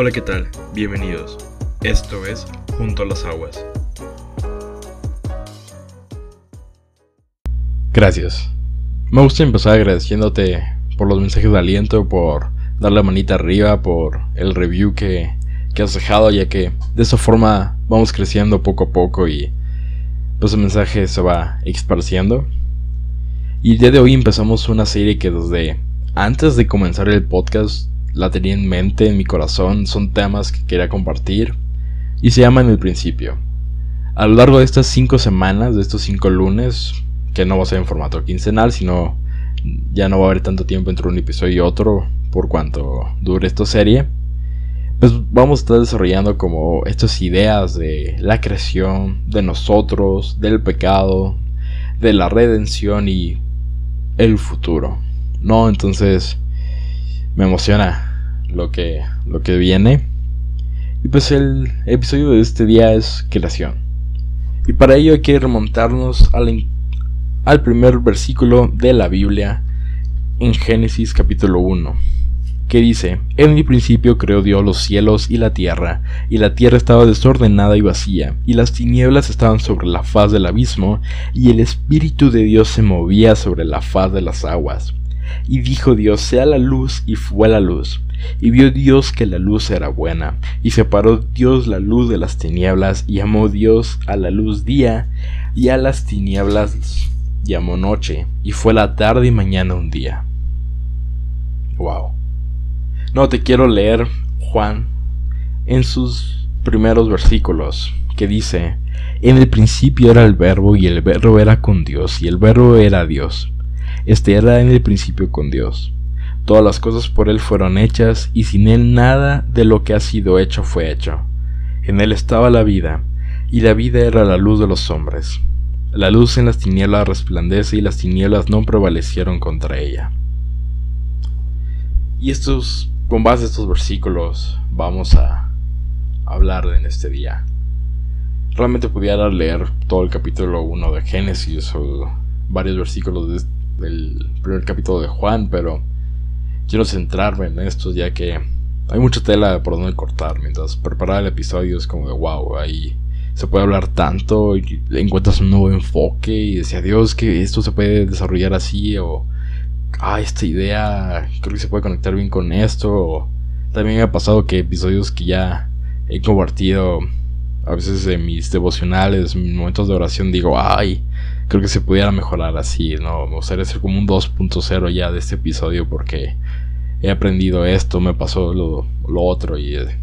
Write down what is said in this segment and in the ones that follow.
Hola, ¿qué tal? Bienvenidos. Esto es Junto a las Aguas. Gracias. Me gusta empezar agradeciéndote por los mensajes de aliento, por dar la manita arriba, por el review que, que has dejado, ya que de esa forma vamos creciendo poco a poco y pues el mensaje se va esparciendo. Y el día de hoy empezamos una serie que desde antes de comenzar el podcast la tenía en mente, en mi corazón, son temas que quería compartir y se llama En el principio. A lo largo de estas cinco semanas, de estos cinco lunes, que no va a ser en formato quincenal, sino ya no va a haber tanto tiempo entre un episodio y otro por cuanto dure esta serie, pues vamos a estar desarrollando como estas ideas de la creación, de nosotros, del pecado, de la redención y el futuro. No, entonces me emociona lo que, lo que viene. Y pues el episodio de este día es creación. Y para ello hay que remontarnos al, al primer versículo de la Biblia en Génesis capítulo 1, que dice, En mi principio creó Dios los cielos y la tierra, y la tierra estaba desordenada y vacía, y las tinieblas estaban sobre la faz del abismo, y el Espíritu de Dios se movía sobre la faz de las aguas. Y dijo Dios, sea la luz, y fue la luz. Y vio Dios que la luz era buena, y separó Dios la luz de las tinieblas, y llamó Dios a la luz día, y a las tinieblas llamó noche, y fue la tarde y mañana un día. Wow. No te quiero leer Juan en sus primeros versículos, que dice, en el principio era el verbo, y el verbo era con Dios, y el verbo era Dios. Este era en el principio con Dios. Todas las cosas por Él fueron hechas, y sin Él nada de lo que ha sido hecho fue hecho. En Él estaba la vida, y la vida era la luz de los hombres. La luz en las tinieblas resplandece, y las tinieblas no prevalecieron contra ella. Y estos, con base a estos versículos, vamos a hablar en este día. Realmente pudiera leer todo el capítulo 1 de Génesis o varios versículos de, del primer capítulo de Juan, pero quiero centrarme en estos ya que hay mucha tela por donde cortar. Mientras preparar el episodio es como de wow, ahí se puede hablar tanto y encuentras un nuevo enfoque y decía Dios que esto se puede desarrollar así o ah, esta idea creo que se puede conectar bien con esto. También me ha pasado que episodios que ya he compartido a veces en mis devocionales, en momentos de oración digo, ay, creo que se pudiera mejorar así, ¿no? Me gustaría ser como un 2.0 ya de este episodio porque he aprendido esto, me pasó lo, otro y eh,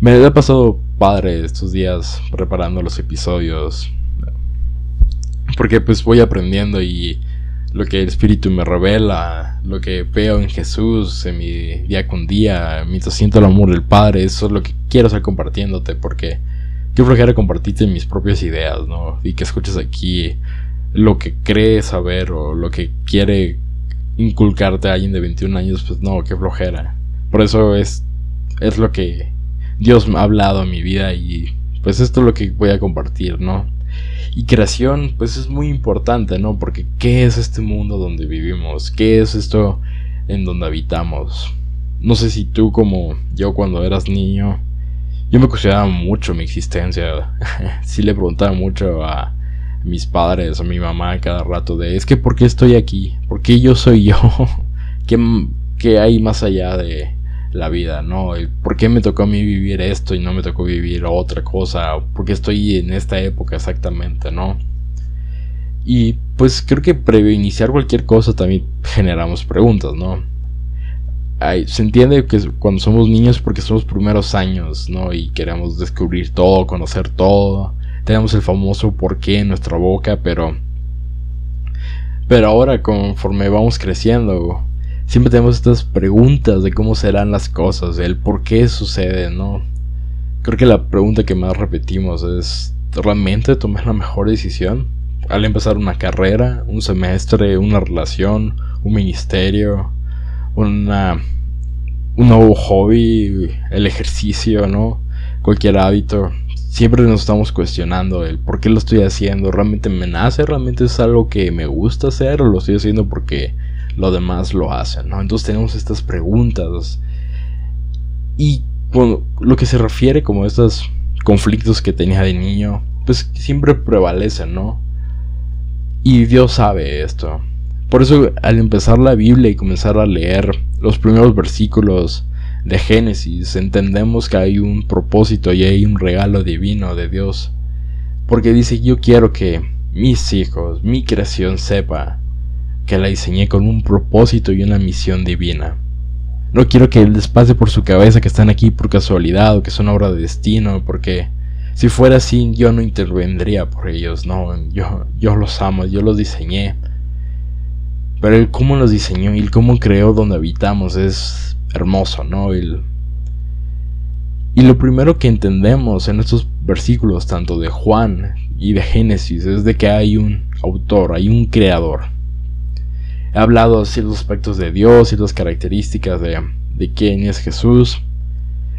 me ha pasado padre estos días preparando los episodios. Porque pues voy aprendiendo y lo que el Espíritu me revela, lo que veo en Jesús en mi día con día, mientras siento el amor del Padre, eso es lo que quiero estar compartiéndote porque quiero flojera compartirte mis propias ideas, ¿no? Y que escuches aquí lo que cree saber o lo que quiere inculcarte a alguien de 21 años, pues no, qué flojera. Por eso es, es lo que Dios me ha hablado a mi vida y pues esto es lo que voy a compartir, ¿no? Y creación, pues es muy importante, ¿no? Porque ¿qué es este mundo donde vivimos? ¿Qué es esto en donde habitamos? No sé si tú como yo cuando eras niño, yo me cuestionaba mucho mi existencia. sí le preguntaba mucho a mis padres o mi mamá cada rato de es que ¿por qué estoy aquí? ¿Por qué yo soy yo? ¿Qué, qué hay más allá de la vida? ¿No? ¿Por qué me tocó a mí vivir esto y no me tocó vivir otra cosa? ¿Por qué estoy en esta época exactamente? ¿No? Y pues creo que previo a iniciar cualquier cosa también generamos preguntas, ¿no? se entiende que cuando somos niños porque somos primeros años, ¿no? Y queremos descubrir todo, conocer todo tenemos el famoso por qué en nuestra boca, pero pero ahora conforme vamos creciendo, siempre tenemos estas preguntas de cómo serán las cosas, el por qué sucede, ¿no? Creo que la pregunta que más repetimos es ¿realmente tomé la mejor decisión? Al empezar una carrera, un semestre, una relación, un ministerio, una un nuevo hobby, el ejercicio, ¿no? Cualquier hábito siempre nos estamos cuestionando el por qué lo estoy haciendo, realmente me nace, realmente es algo que me gusta hacer o lo estoy haciendo porque lo demás lo hacen, ¿no? Entonces tenemos estas preguntas y lo que se refiere como a estos conflictos que tenía de niño, pues siempre prevalecen, ¿no? Y Dios sabe esto. Por eso al empezar la Biblia y comenzar a leer los primeros versículos de Génesis, entendemos que hay un propósito y hay un regalo divino de Dios. Porque dice, yo quiero que mis hijos, mi creación sepa que la diseñé con un propósito y una misión divina. No quiero que les pase por su cabeza que están aquí por casualidad o que son obra de destino, porque si fuera así yo no intervendría por ellos, no, yo, yo los amo, yo los diseñé. Pero el cómo los diseñó y el cómo creó donde habitamos es hermoso, ¿no? y lo primero que entendemos en estos versículos, tanto de Juan y de Génesis, es de que hay un autor, hay un creador. He hablado de ciertos aspectos de Dios, y las características de, de quién es Jesús.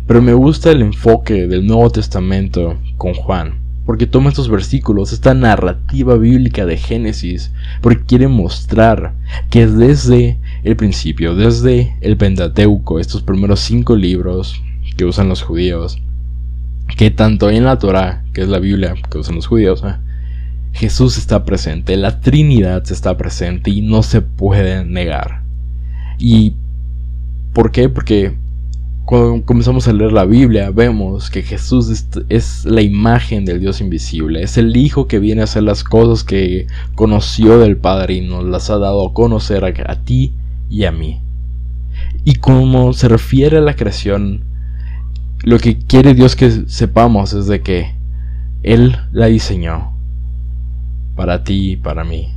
Pero me gusta el enfoque del Nuevo Testamento con Juan, porque toma estos versículos, esta narrativa bíblica de Génesis, porque quiere mostrar que desde el principio, desde el Pentateuco, estos primeros cinco libros que usan los judíos, que tanto en la Torah, que es la Biblia que usan los judíos, ¿eh? Jesús está presente, la Trinidad está presente y no se puede negar. ¿Y por qué? Porque cuando comenzamos a leer la Biblia vemos que Jesús es, la imagen del Dios invisible, es el Hijo que viene a hacer las cosas que conoció del Padre y nos las ha dado a conocer a ti y a mí. Y como se refiere a la creación, lo que quiere Dios que sepamos es de que Él la diseñó, para ti y para mí.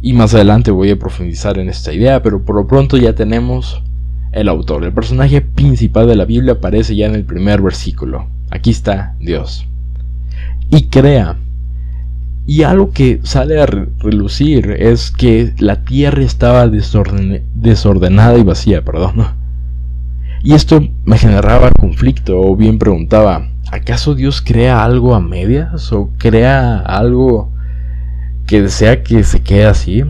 Y más adelante voy a profundizar en esta idea, pero por lo pronto ya tenemos el autor. El personaje principal de la Biblia aparece ya en el primer versículo. Aquí está Dios. Y crea. Y algo que sale a relucir es que la tierra estaba desordenada y vacía, perdón. Y esto me generaba conflicto o bien preguntaba, ¿acaso Dios crea algo a medias o crea algo que desea que se quede así?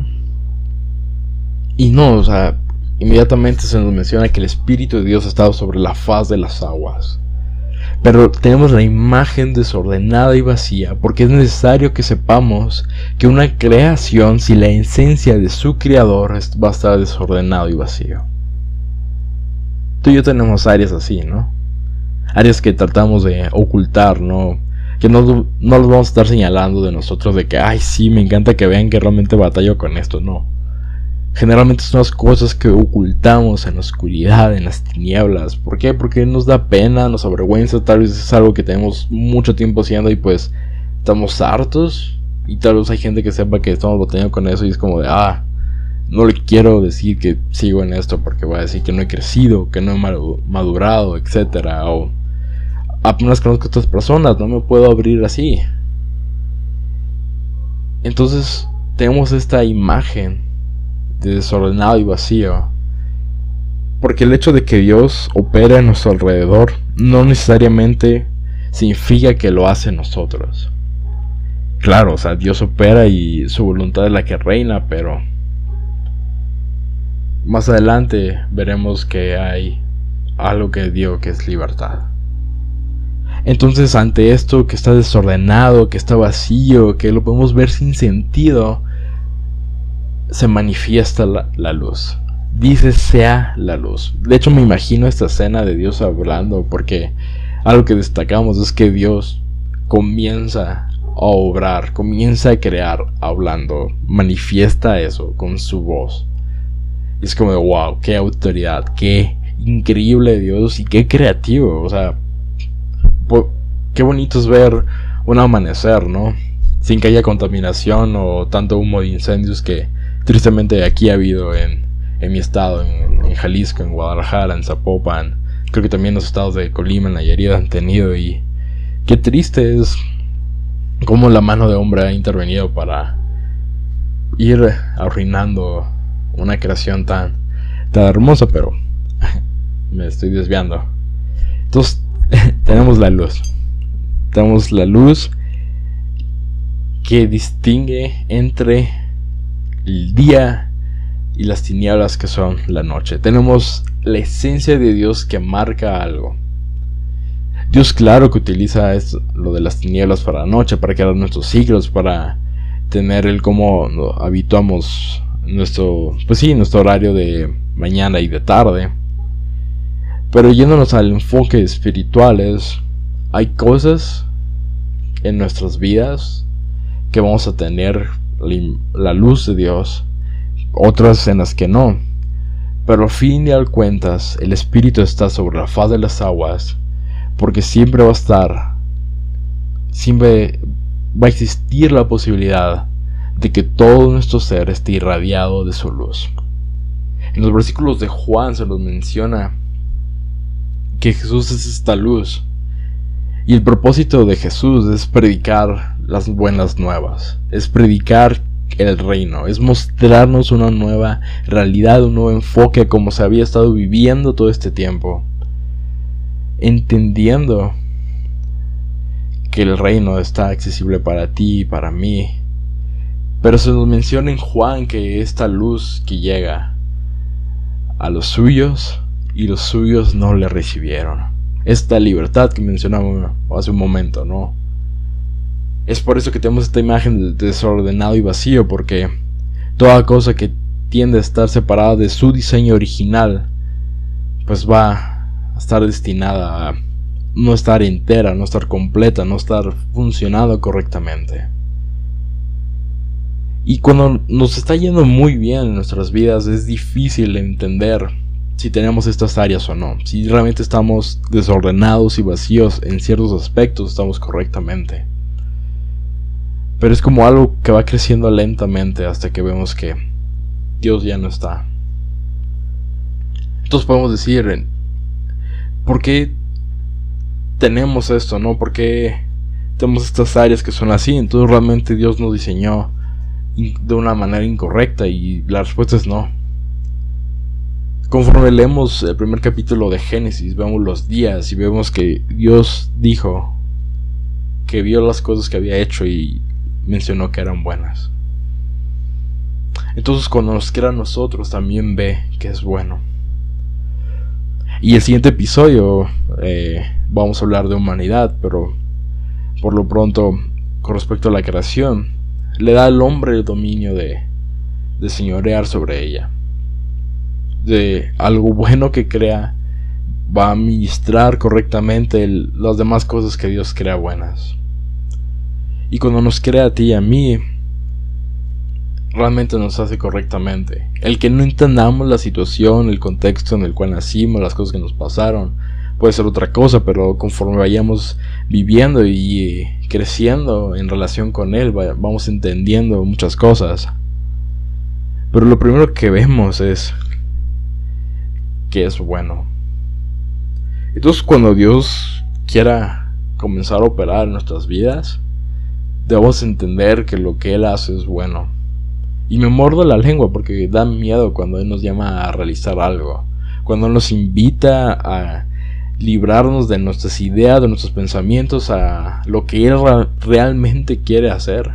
Y no, o sea, inmediatamente se nos menciona que el Espíritu de Dios ha estado sobre la faz de las aguas. Pero tenemos la imagen desordenada y vacía porque es necesario que sepamos que una creación si la esencia de su creador va a estar desordenado y vacío. Tú y yo tenemos áreas así, ¿no? áreas que tratamos de ocultar, ¿no? Que no, no los vamos a estar señalando de nosotros de que, ay, sí, me encanta que vean que realmente batallo con esto, no. Generalmente son las cosas que ocultamos en la oscuridad, en las tinieblas. ¿Por qué? Porque nos da pena, nos avergüenza, tal vez es algo que tenemos mucho tiempo haciendo y pues estamos hartos. Y tal vez hay gente que sepa que estamos batallando con eso y es como de, ah, no le quiero decir que sigo en esto porque voy a decir que no he crecido, que no he madurado, etcétera, o apenas conozco a estas personas, no me puedo abrir así. Entonces tenemos esta imagen desordenado y vacío. Porque el hecho de que Dios opera en nuestro alrededor no necesariamente significa que lo hace nosotros. Claro, o sea, Dios opera y su voluntad es la que reina, pero más adelante veremos que hay algo que dio que es libertad. Entonces ante esto que está desordenado, que está vacío, que lo podemos ver sin sentido, se manifiesta la, luz. Dice sea la luz. De hecho me imagino esta escena de Dios hablando porque algo que destacamos es que Dios comienza a obrar, comienza a crear hablando, manifiesta eso con su voz. es como wow, qué autoridad, qué increíble Dios y qué creativo. O sea, qué bonito es ver un amanecer, ¿no? Sin que haya contaminación o tanto humo de incendios que tristemente aquí ha habido en, mi estado, en, Jalisco, en Guadalajara, en Zapopan. Creo que también los estados de Colima, en Nayarit han tenido y qué triste es cómo la mano de hombre ha intervenido para ir arruinando una creación tan, tan hermosa, pero me estoy desviando. Entonces, tenemos la luz. Tenemos la luz que distingue entre el día y las tinieblas que son la noche. Tenemos la esencia de Dios que marca algo. Dios claro que utiliza lo de las tinieblas para la noche, para crear nuestros siglos, para tener el cómo habituamos nuestro, pues sí, nuestro horario de mañana y de tarde. Pero yéndonos al enfoque espirituales, hay cosas en nuestras vidas que vamos a tener la luz de Dios, otras en las que no. Pero al fin y al cuentas, el Espíritu está sobre la faz de las aguas, porque siempre va a estar, siempre va a existir la posibilidad de que todo nuestro ser esté irradiado de su luz. En los versículos de Juan se nos menciona que Jesús es esta luz. Y el propósito de Jesús es predicar las buenas nuevas, es predicar el reino, es mostrarnos una nueva realidad, un nuevo enfoque como se había estado viviendo todo este tiempo. Entendiendo que el reino está accesible para ti y para mí. Pero se nos menciona en Juan que esta luz que llega a los suyos y los suyos no le recibieron. Esta libertad que mencionamos hace un momento, ¿no? Es por eso que tenemos esta imagen de desordenado y vacío, porque toda cosa que tiende a estar separada de su diseño original, pues va a estar destinada a no estar entera, no estar completa, no estar funcionando correctamente. Y cuando nos está yendo muy bien en nuestras vidas, es difícil entender si tenemos estas áreas o no. Si realmente estamos desordenados y vacíos en ciertos aspectos, estamos correctamente. Pero es como algo que va creciendo lentamente hasta que vemos que Dios ya no está. Entonces podemos decir, ¿por qué tenemos esto, no? ¿Por qué tenemos estas áreas que son así? Entonces realmente Dios nos diseñó de una manera incorrecta y la respuesta es no. Conforme leemos el primer capítulo de Génesis, vemos los días y vemos que Dios dijo que vio las cosas que había hecho y mencionó que eran buenas. Entonces cuando nos quiera a nosotros también ve que es bueno. Y el siguiente episodio eh, vamos a hablar de humanidad, pero por lo pronto con respecto a la creación, le da al hombre el dominio de, de señorear sobre ella. De algo bueno que crea, va a administrar correctamente las demás cosas que Dios crea buenas. Y cuando nos crea a ti y a mí, realmente nos hace correctamente. El que no entendamos la situación, el contexto en el cual nacimos, las cosas que nos pasaron, puede ser otra cosa, pero conforme vayamos viviendo y creciendo en relación con Él, vamos entendiendo muchas cosas. Pero lo primero que vemos es que es bueno. Entonces cuando Dios quiera comenzar a operar en nuestras vidas, debemos entender que lo que Él hace es bueno. Y me mordo la lengua porque da miedo cuando Él nos llama a realizar algo. Cuando nos invita a librarnos de nuestras ideas, de nuestros pensamientos, a lo que Él realmente quiere hacer.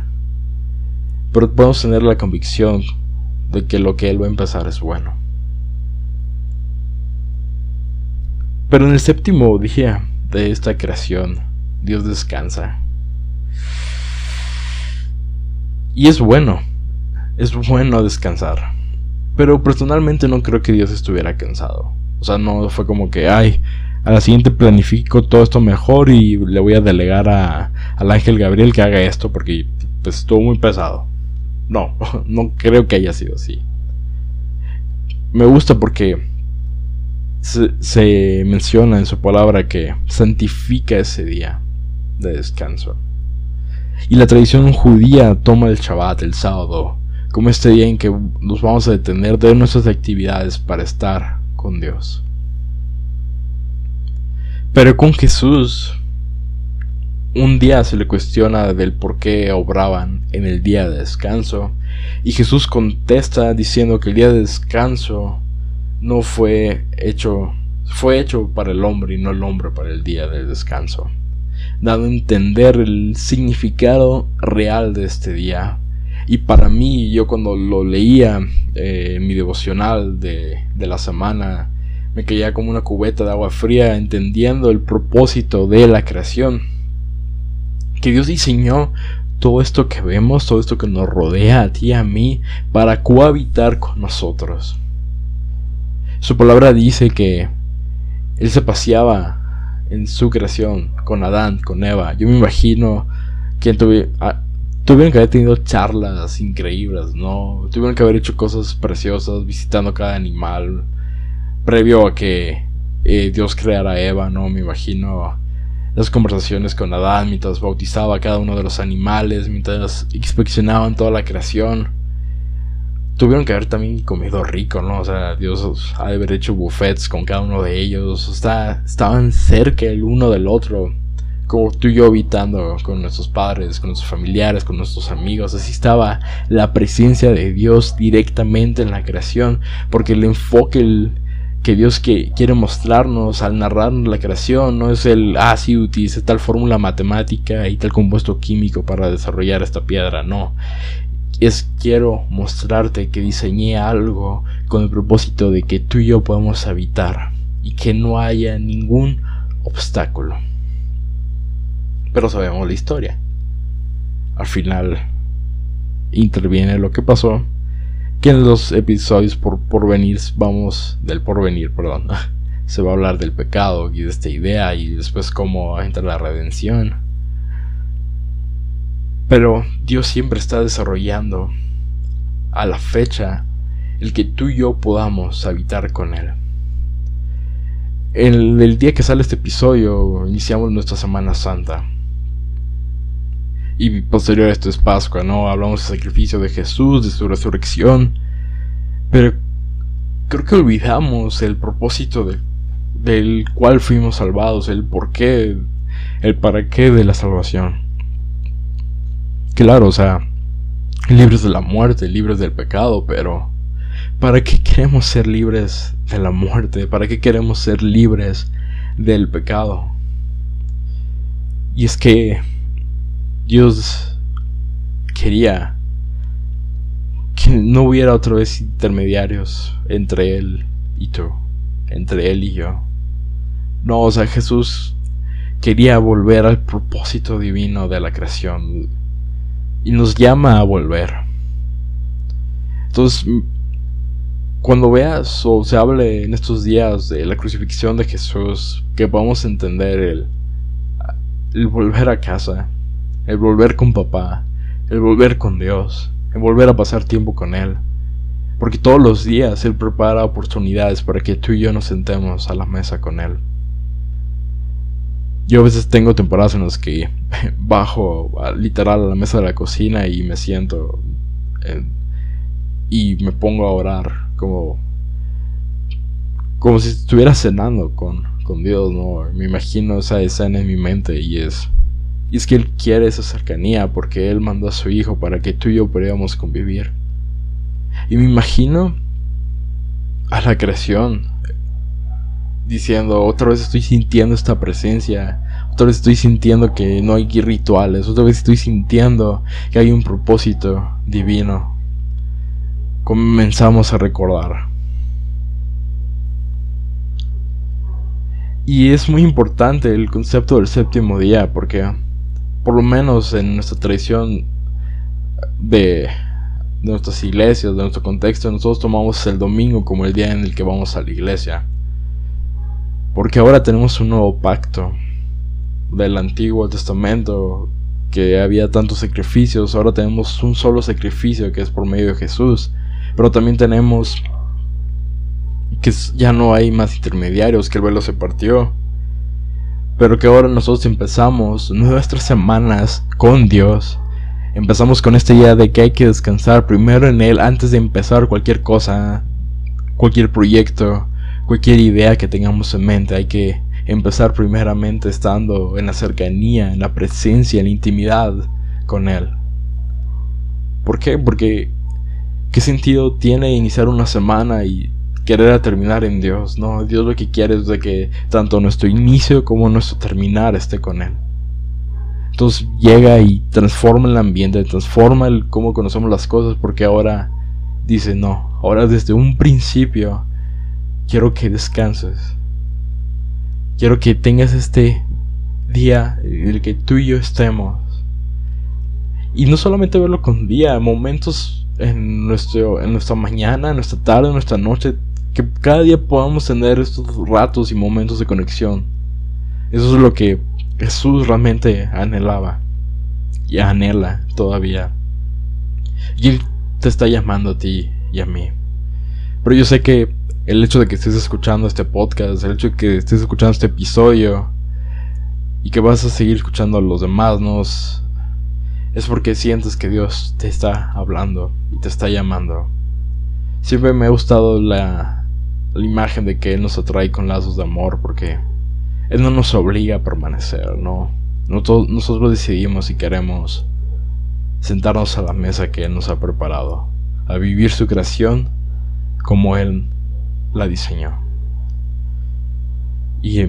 Pero podemos tener la convicción de que lo que Él va a empezar es bueno. Pero en el séptimo día de esta creación, Dios descansa. Y es bueno, es bueno descansar. Pero personalmente no creo que Dios estuviera cansado. O sea, no fue como que, ay, a la siguiente planifico todo esto mejor y le voy a delegar a, al ángel Gabriel que haga esto porque pues estuvo muy pesado. No, no creo que haya sido así. Me gusta porque se, se menciona en su palabra que santifica ese día de descanso. Y la tradición judía toma el Shabbat, el sábado, como este día en que nos vamos a detener de nuestras actividades para estar con Dios. Pero con Jesús, un día se le cuestiona del por qué obraban en el día de descanso, y Jesús contesta diciendo que el día de descanso no fue hecho, fue hecho para el hombre y no el hombre para el día de descanso dado a entender el significado real de este día. Y para mí, yo cuando lo leía eh, mi devocional de, de la semana me caía como una cubeta de agua fría entendiendo el propósito de la creación. Que Dios diseñó todo esto que vemos, todo esto que nos rodea a ti y a mí, para cohabitar con nosotros. Su palabra dice que Él se paseaba en su creación con Adán, con Eva. Yo me imagino que ah, tuvieron que haber tenido charlas increíbles, ¿no? Tuvieron que haber hecho cosas preciosas, visitando cada animal, previo a que eh, Dios creara a Eva, ¿no? Me imagino las conversaciones con Adán mientras bautizaba a cada uno de los animales, mientras inspeccionaban toda la creación. Tuvieron que haber también comido rico, ¿no? O sea, Dios ha de haber hecho buffets con cada uno de ellos. Estaban cerca el uno del otro. Como tú y yo habitando con nuestros padres, con nuestros familiares, con nuestros amigos. Así estaba la presencia de Dios directamente en la creación. Porque el enfoque, el, que Dios que quiere mostrarnos al narrarnos la creación no es el, ah, sí, utilice tal fórmula matemática y tal compuesto químico para desarrollar esta piedra, no. Es quiero mostrarte que diseñé algo con el propósito de que tú y yo podamos habitar y que no haya ningún obstáculo. Pero sabemos la historia. Al final interviene lo que pasó que en los episodios por, porvenir vamos del porvenir, perdón, se va a hablar del pecado y de esta idea y después cómo entra la redención. Pero Dios siempre está desarrollando a la fecha el que tú y yo podamos habitar con Él. El, el día que sale este episodio iniciamos nuestra Semana Santa. Y posterior a esto es Pascua, ¿no? Hablamos del sacrificio de Jesús, de su resurrección. Pero creo que olvidamos el propósito del cual fuimos salvados, el por qué, el para qué de la salvación. Claro, o sea, libres de la muerte, libres del pecado, pero ¿para qué queremos ser libres de la muerte? ¿Para qué queremos ser libres del pecado? Y es que Dios quería que no hubiera otra vez intermediarios entre Él y tú, entre Él y yo. No, o sea, Jesús quería volver al propósito divino de la creación y nos llama a volver. Entonces, cuando veas o se hable en estos días de la crucifixión de Jesús, que podamos entender el, el volver a casa, el volver con papá, el volver con Dios, el volver a pasar tiempo con Él. Porque todos los días Él prepara oportunidades para que tú y yo nos sentemos a la mesa con Él. Yo a veces tengo temporadas en las que bajo literal a la mesa de la cocina y me siento y me pongo a orar como como si estuviera cenando con, con Dios, ¿no? Me imagino esa escena en mi mente y es y es que Él quiere esa cercanía porque Él mandó a su Hijo para que tú y yo pudiéramos convivir. Y me imagino a la creación diciendo, otra vez estoy sintiendo esta presencia, otra vez estoy sintiendo que no hay rituales, otra vez estoy sintiendo que hay un propósito divino. Comenzamos a recordar. Y es muy importante el concepto del séptimo día porque por lo menos en nuestra tradición de, nuestras iglesias, de nuestro contexto, nosotros tomamos el domingo como el día en el que vamos a la iglesia. Porque ahora tenemos un nuevo pacto del Antiguo Testamento, que había tantos sacrificios, ahora tenemos un solo sacrificio que es por medio de Jesús. Pero también tenemos que ya no hay más intermediarios, que el velo se partió pero que ahora nosotros empezamos nuestras semanas con Dios. Empezamos con esta idea de que hay que descansar primero en Él antes de empezar cualquier cosa, cualquier proyecto, cualquier idea que tengamos en mente. Hay que empezar primeramente estando en la cercanía, en la presencia, en la intimidad con Él. ¿Por qué? Porque ¿qué sentido tiene iniciar una semana y querer terminar en Dios, ¿no? Dios lo que quiere es de que tanto nuestro inicio como nuestro terminar esté con Él. Entonces llega y transforma el ambiente, transforma el cómo conocemos las cosas, porque ahora dice, no, Ahora desde un principio quiero que descanses. Quiero que tengas este día en el que tú y yo estemos. Y no solamente verlo con día, momentos en, nuestro, en nuestra mañana, en nuestra tarde, en nuestra noche, que cada día podamos tener estos ratos y momentos de conexión. Eso es lo que Jesús realmente anhelaba y anhela todavía. Y te está llamando a ti y a mí. Pero yo sé que el hecho de que estés escuchando este podcast, el hecho de que estés escuchando este episodio y que vas a seguir escuchando a los demás, nos es porque sientes que Dios te está hablando y te está llamando. Siempre me ha gustado la, imagen de que Él nos atrae con lazos de amor porque Él no nos obliga a permanecer, no. Nosotros decidimos si queremos sentarnos a la mesa que Él nos ha preparado, a vivir su creación como Él la diseñó. Y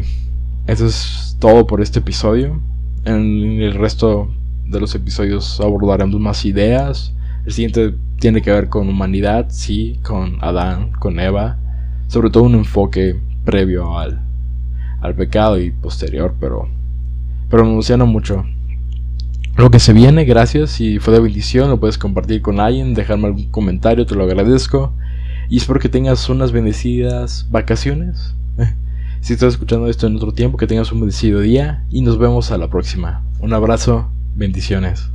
eso es todo por este episodio. En el resto de los episodios abordaremos más ideas. El siguiente tiene que ver con humanidad, sí, con Adán, con Eva. Sobre todo un enfoque previo al, al pecado y posterior, pero, pero me emociona mucho. Lo que se viene, gracias. Si fue de bendición, lo puedes compartir con alguien, dejarme algún comentario, te lo agradezco. Y espero que tengas unas bendecidas vacaciones. si estás escuchando esto en otro tiempo, que tengas un bendecido día y nos vemos a la próxima. Un abrazo, bendiciones.